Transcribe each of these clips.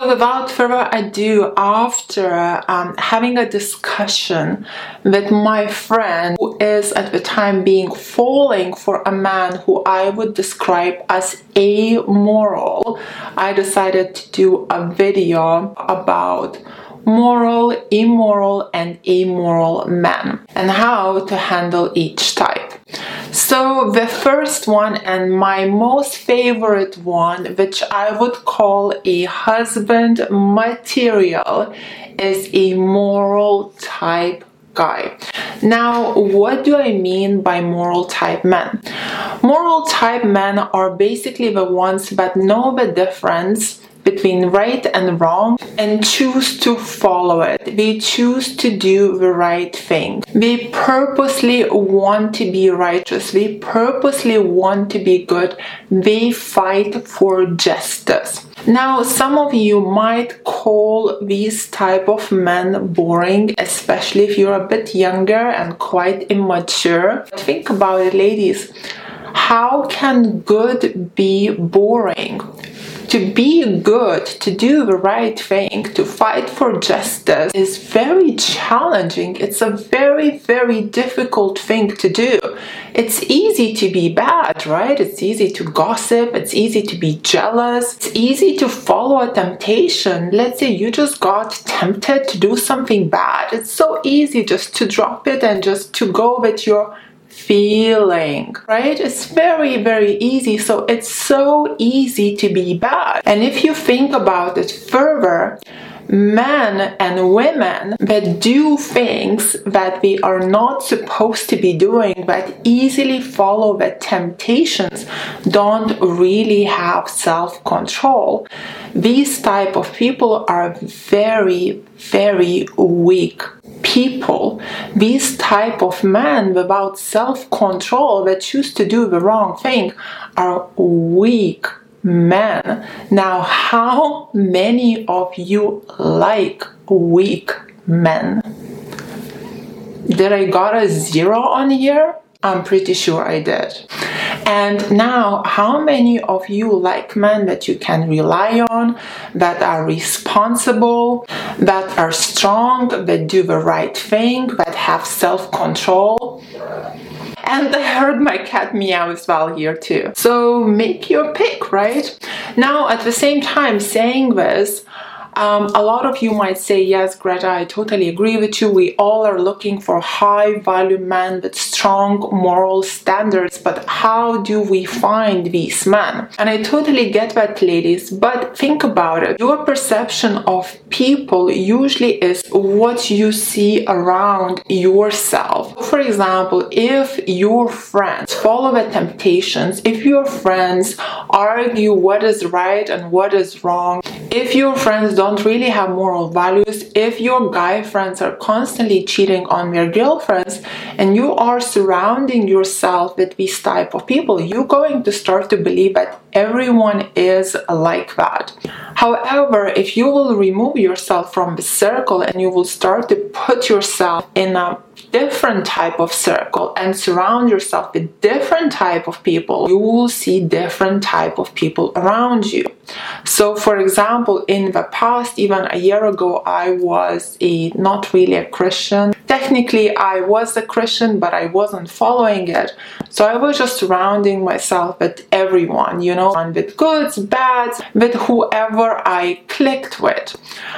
Without further ado, after um, having a discussion with my friend who is at the time being falling for a man who I would describe as amoral, I decided to do a video about moral, immoral, and amoral men and how to handle each type. So, the first one and my most favorite one, which I would call a husband material, is a moral type guy. Now, what do I mean by moral type men? Moral type men are basically the ones that know the difference between right and wrong and choose to follow it. They choose to do the right thing. They purposely want to be righteous. They purposely want to be good. They fight for justice. Now, some of you might call these type of men boring, especially if you're a bit younger and quite immature. But think about it, ladies. How can good be boring? To be good, to do the right thing, to fight for justice is very challenging. It's a very, very difficult thing to do. It's easy to be bad, right? It's easy to gossip. It's easy to be jealous. It's easy to follow a temptation. Let's say you just got tempted to do something bad. It's so easy just to drop it and just to go with your feeling, right? It's very, very easy. So it's so easy to be bad. And if you think about it further, men and women that do things that they are not supposed to be doing that easily follow the temptations don't really have self-control these type of people are very very weak people these type of men without self-control that choose to do the wrong thing are weak men. Now, how many of you like weak men? Did I got a zero on here? I'm pretty sure I did. And now, how many of you like men that you can rely on, that are responsible, that are strong, that do the right thing, that have self control? And I heard my cat meow as well here too. So make your pick, right? Now, at the same time, saying this, um, a lot of you might say, yes, Greta, I totally agree with you. We all are looking for high value men with strong moral standards, but how do we find these men? And I totally get that, ladies, but think about it. Your perception of people usually is what you see around yourself. For example, if your friends follow the temptations, if your friends argue what is right and what is wrong, if your friends don't really have moral values, if your guy friends are constantly cheating on their girlfriends, and you are surrounding yourself with these type of people, you're going to start to believe that everyone is like that. However, if you will remove yourself from the circle and you will start to put yourself in a different type of circle and surround yourself with different type of people you will see different type of people around you so for example in the past even a year ago i was a not really a christian. Technically i was a christian but i wasn't following it. So i was just surrounding myself with everyone you know and with goods bads with whoever i clicked with.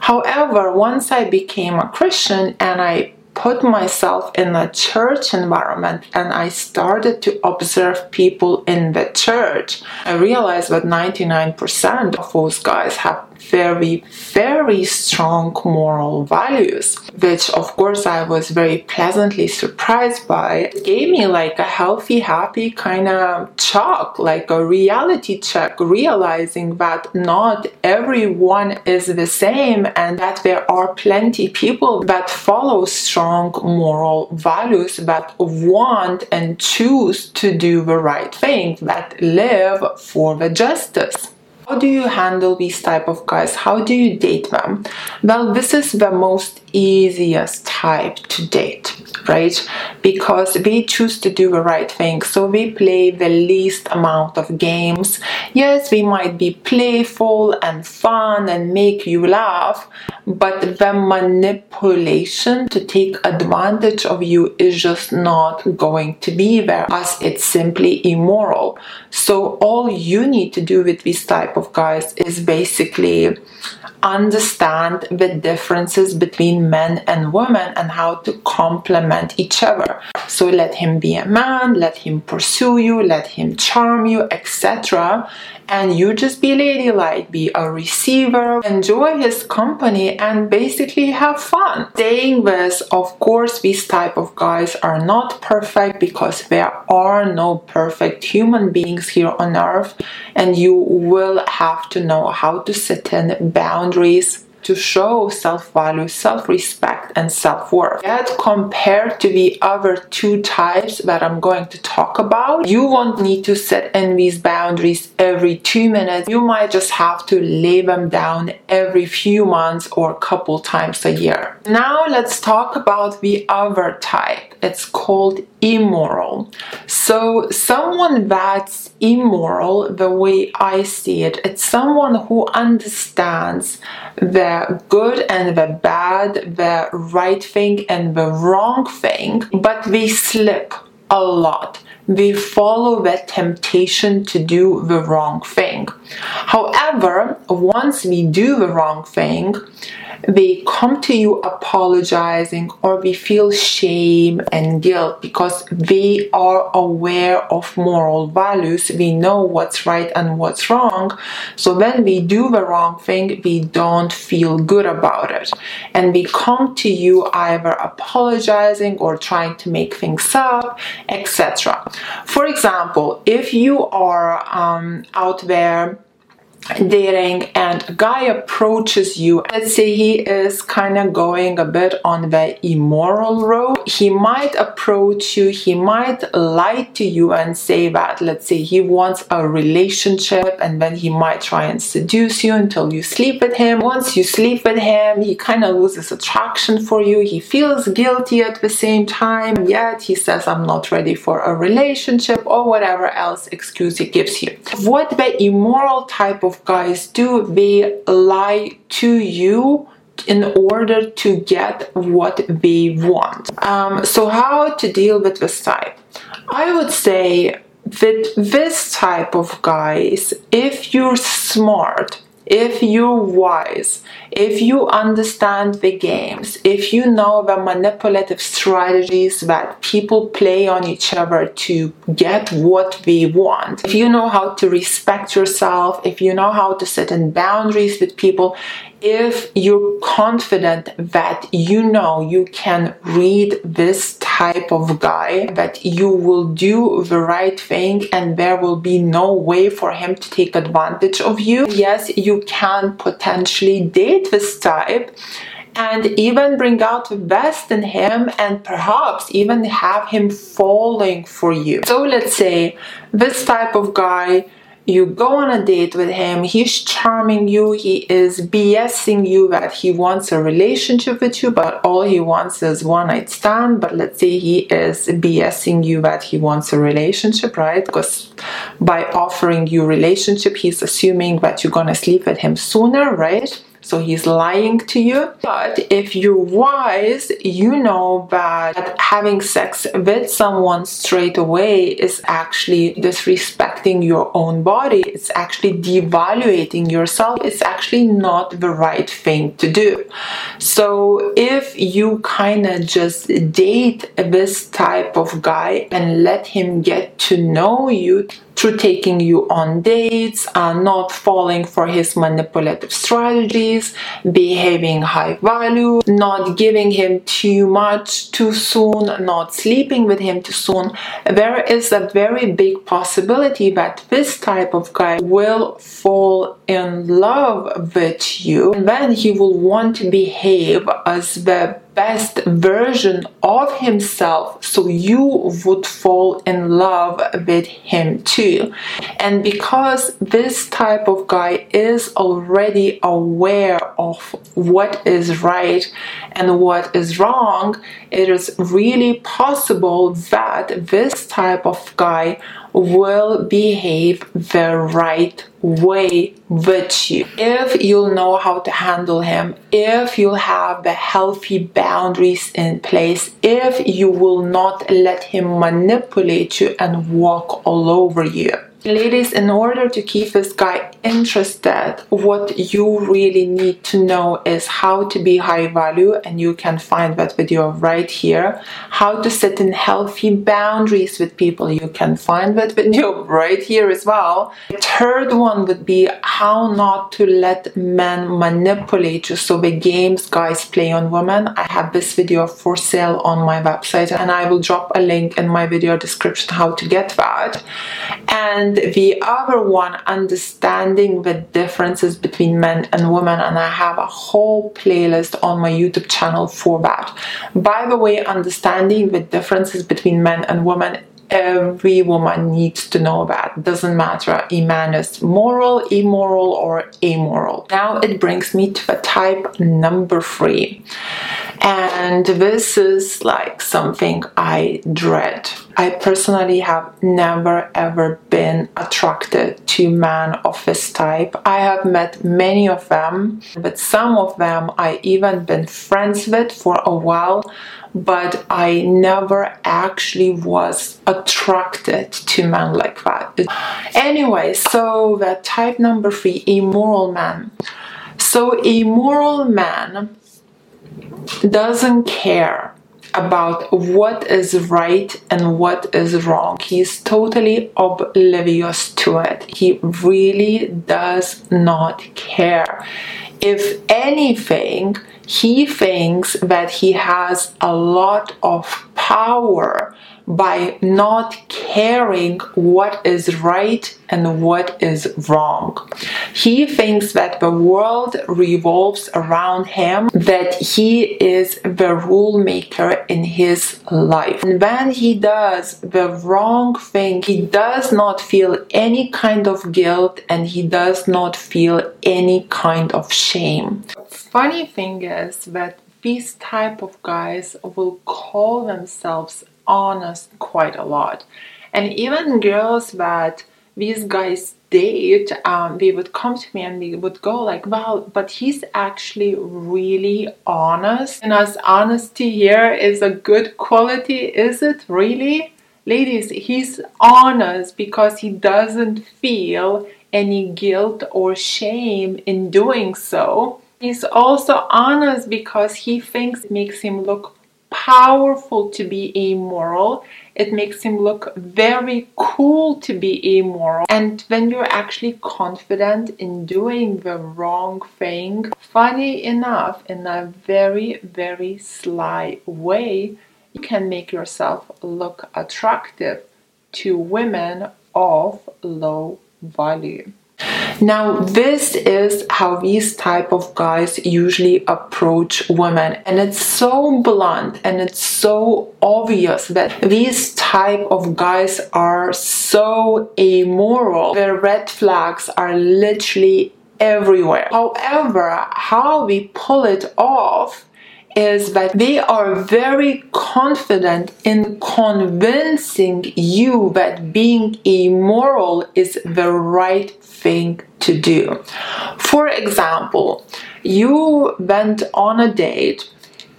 However once i became a christian and i put myself in a church environment and I started to observe people in the church, I realized that 99% of those guys have very, very strong moral values, which of course I was very pleasantly surprised by. It gave me like a healthy, happy kind of shock, like a reality check, realizing that not everyone is the same and that there are plenty people that follow strong moral values that want and choose to do the right thing, that live for the justice. How do you handle these type of guys? How do you date them? Well, this is the most easiest type to date, right? Because we choose to do the right thing. So we play the least amount of games. Yes, we might be playful and fun and make you laugh, but the manipulation to take advantage of you is just not going to be there as it's simply immoral. So all you need to do with these type of guys is basically understand the differences between men and women and how to complement each other. So let him be a man, let him pursue you, let him charm you, etc and you just be ladylike, be a receiver, enjoy his company, and basically have fun. Saying this, of course, these type of guys are not perfect because there are no perfect human beings here on earth, and you will have to know how to set in boundaries to show self value, self respect, and self worth. Yet, compared to the other two types that I'm going to talk about, you won't need to set these boundaries every two minutes. You might just have to lay them down every few months or a couple times a year. Now, let's talk about the other type. It's called immoral. So, someone that's immoral, the way I see it, it's someone who understands the good and the bad, the right thing and the wrong thing, but we slip a lot. They follow that temptation to do the wrong thing. However, once we do the wrong thing, they come to you apologizing or we feel shame and guilt because they are aware of moral values. We know what's right and what's wrong. So when we do the wrong thing, we don't feel good about it. And we come to you either apologizing or trying to make things up, etc. For example, if you are um, out there dating and a guy approaches you. Let's say he is kind of going a bit on the immoral road. He might approach you he might lie to you and say that let's say he wants a relationship and then he might try and seduce you until you sleep with him. Once you sleep with him he kind of loses attraction for you. He feels guilty at the same time yet he says i'm not ready for a relationship or whatever else excuse he gives you. What the immoral type of guys do they lie to you in order to get what they want. Um, so how to deal with this type? I would say with this type of guys if you're smart if you're wise, if you understand the games, if you know the manipulative strategies that people play on each other to get what they want, if you know how to respect yourself, if you know how to set in boundaries with people, if you're confident that you know you can read this type of guy, that you will do the right thing and there will be no way for him to take advantage of you, yes, you can potentially date this type and even bring out the best in him and perhaps even have him falling for you. So let's say this type of guy you go on a date with him, he's charming you, he is BSing you that he wants a relationship with you, but all he wants is one night stand. But let's say he is BSing you that he wants a relationship, right? Because by offering you relationship, he's assuming that you're gonna sleep with him sooner, right? So he's lying to you. But if you're wise, you know that having sex with someone straight away is actually disrespecting your own body. It's actually devaluating yourself. It's actually not the right thing to do. So if you kind of just date this type of guy and let him get to know you, through taking you on dates, uh, not falling for his manipulative strategies, behaving high value, not giving him too much too soon, not sleeping with him too soon, there is a very big possibility that this type of guy will fall in love with you and then he will want to behave as the best version of himself so you would fall in love with him too. And because this type of guy is already aware of what is right and what is wrong, it is really possible that this type of guy will behave the right way with you. If you'll know how to handle him, if you'll have the healthy boundaries in place, if you will not let him manipulate you and walk all over you. Ladies, in order to keep this guy interested, what you really need to know is how to be high value, and you can find that video right here. How to set in healthy boundaries with people, you can find that video right here as well. The third one would be how not to let men manipulate you. So the games guys play on women, I have this video for sale on my website, and I will drop a link in my video description how to get that. And and the other one understanding the differences between men and women and I have a whole playlist on my YouTube channel for that. By the way, understanding the differences between men and women every woman needs to know about. Doesn't matter a man is moral, immoral, or amoral. Now it brings me to the type number three. And this is like something I dread. I personally have never ever been attracted to men of this type. I have met many of them, but some of them I even been friends with for a while but I never actually was attracted to men like that. Anyway, so the type number three, immoral man. So immoral moral man doesn't care about what is right and what is wrong. He's totally oblivious to it. He really does not care. If anything, he thinks that he has a lot of power by not caring what is right and what is wrong. He thinks that the world revolves around him, that he is the rule maker in his life. And when he does the wrong thing, he does not feel any kind of guilt and he does not feel any kind of shame. Funny thing is that these type of guys will call themselves honest quite a lot. And even girls that these guys date, um, they would come to me and they would go like, "Well, but he's actually really honest." And as honesty here is a good quality, is it really? Ladies, he's honest because he doesn't feel any guilt or shame in doing so. He's also honest because he thinks it makes him look powerful to be amoral. It makes him look very cool to be amoral. And when you're actually confident in doing the wrong thing, funny enough, in a very, very sly way, you can make yourself look attractive to women of low value. Now, this is how these type of guys usually approach women, and it's so blunt and it's so obvious that these type of guys are so amoral. Their red flags are literally everywhere. However, how we pull it off is that they are very confident in convincing you that being immoral is the right thing to do. For example, you went on a date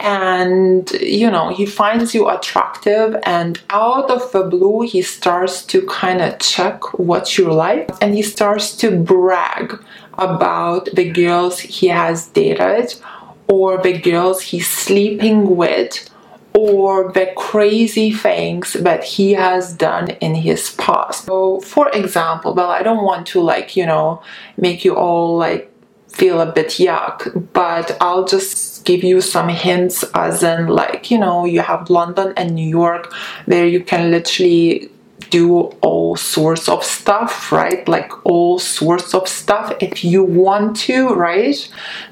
and you know he finds you attractive and out of the blue he starts to kind of check what you like and he starts to brag about the girls he has dated or the girls he's sleeping with or the crazy things that he has done in his past. So, for example, well, I don't want to like, you know, make you all like feel a bit yuck, but I'll just give you some hints as in like, you know, you have London and New York where you can literally do all sorts of stuff, right? Like all sorts of stuff if you want to, right?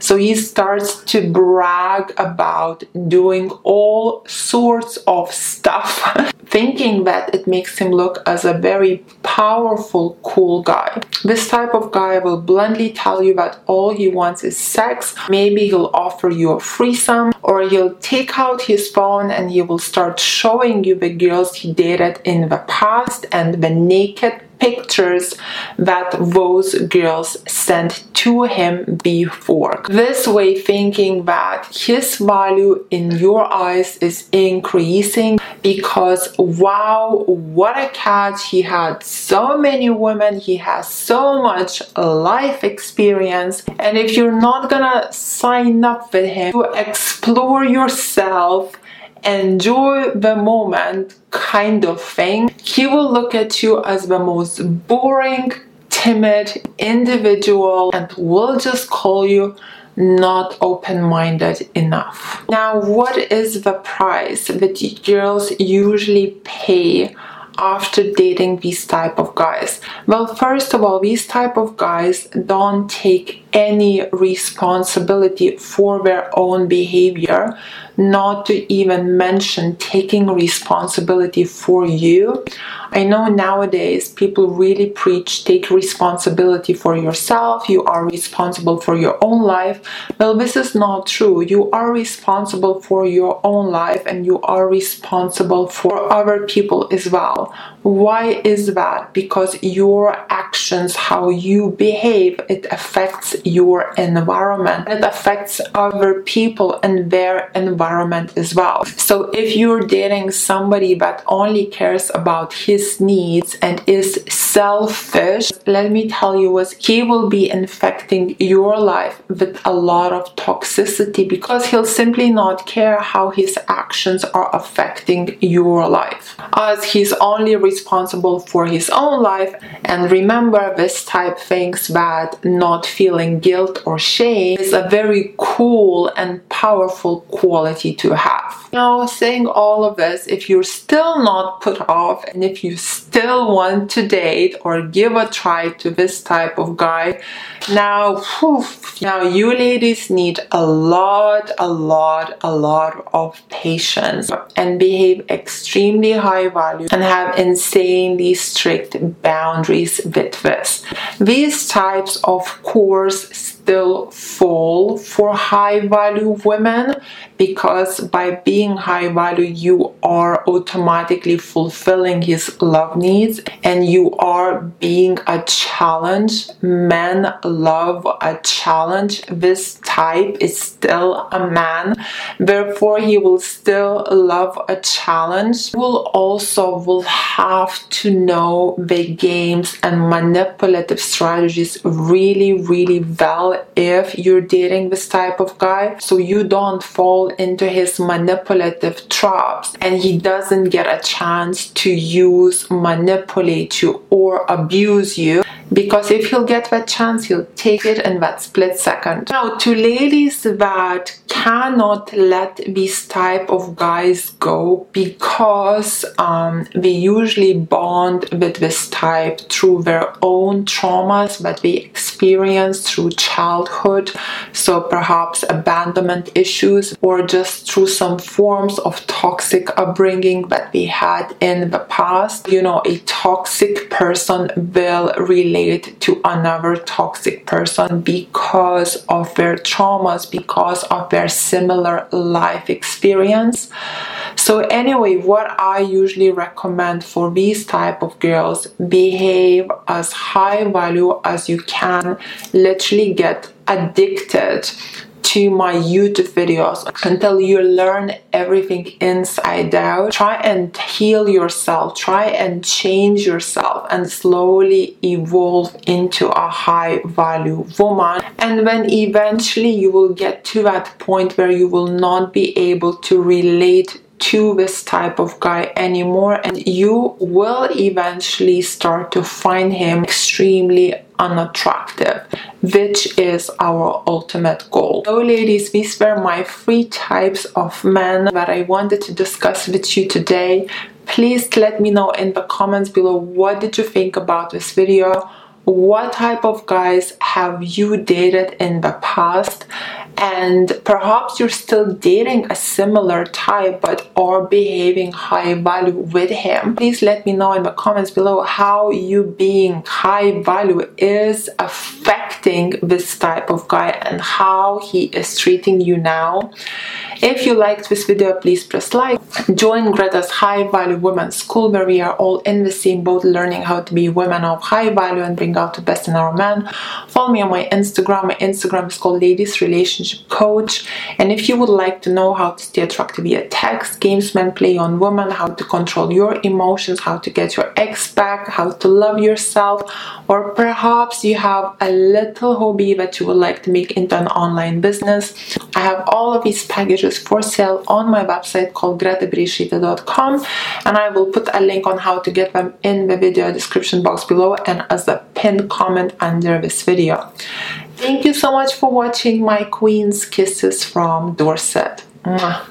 So he starts to brag about doing all sorts of stuff, thinking that it makes him look as a very powerful, cool guy. This type of guy will bluntly tell you that all he wants is sex. Maybe he'll offer you a threesome or he'll take out his phone and he will start showing you the girls he dated in the past and the naked pictures that those girls sent to him before. This way, thinking that his value in your eyes is increasing because wow, what a catch! He had so many women, he has so much life experience, and if you're not gonna sign up with him to explore yourself enjoy the moment kind of thing, he will look at you as the most boring, timid individual and will just call you not open-minded enough. Now, what is the price that girls usually pay after dating these type of guys? Well, first of all, these type of guys don't take any responsibility for their own behavior, not to even mention taking responsibility for you. I know nowadays people really preach take responsibility for yourself, you are responsible for your own life. Well, this is not true. You are responsible for your own life and you are responsible for other people as well. Why is that? Because your actions, how you behave, it affects your environment. It affects other people and their environment as well. So if you're dating somebody that only cares about his needs and is selfish, let me tell you what he will be infecting your life with a lot of toxicity because he'll simply not care how his actions are affecting your life as he's only responsible for his own life and remember this type thinks that not feeling guilt or shame is a very cool and powerful quality to have. Now saying all of this if you're still not put off and if you still want to date or give a try to this type of guy now whew, now you ladies need a lot a lot a lot of patience and behave extremely high value and have insanely strict boundaries with this these types of course pessoas still fall for high value women because by being high value you are automatically fulfilling his love needs and you are being a challenge. Men love a challenge. This type is still a man. Therefore he will still love a challenge. Will also will have to know the games and manipulative strategies really really well if you're dating this type of guy so you don't fall into his manipulative traps. And he doesn't get a chance to use manipulate you or abuse you. Because if he'll get that chance he'll take it in that split second. Now to ladies that cannot let these type of guys go because um, they usually bond with this type through their own traumas that they experience through childhood. So perhaps abandonment issues or just through some forms of toxic upbringing that they had in the past. You know a toxic person will relate to another toxic person because of their traumas because of their similar life experience. So anyway what i usually recommend for these type of girls behave as high value as you can. Literally get addicted to my YouTube videos until you learn everything inside out. Try and heal yourself, try and change yourself, and slowly evolve into a high value woman. And when eventually you will get to that point where you will not be able to relate to this type of guy anymore and you will eventually start to find him extremely unattractive which is our ultimate goal. So ladies, these were my three types of men that I wanted to discuss with you today. please let me know in the comments below what did you think about this video what type of guys have you dated in the past and perhaps you're still dating a similar type but are behaving high value with him. Please let me know in the comments below how you being high value is affecting this type of guy and how he is treating you now. If you liked this video please press like. Join greta's high value women school where we are all in the same boat learning how to be women of high value and bring out the best in our men follow me on my instagram. My instagram is called ladies relationship coach and if you would like to know how to stay attractive via text games men play on woman, how to control your emotions how to get your ex back how to love yourself or perhaps you have a little hobby that you would like to make into an online business i have all of these packages for sale on my website called gretabereisaite.com and I will put a link on how to get them in the video description box below and as a pinned comment under this video. Thank you so much for watching my queen's kisses from Dorset. Mwah.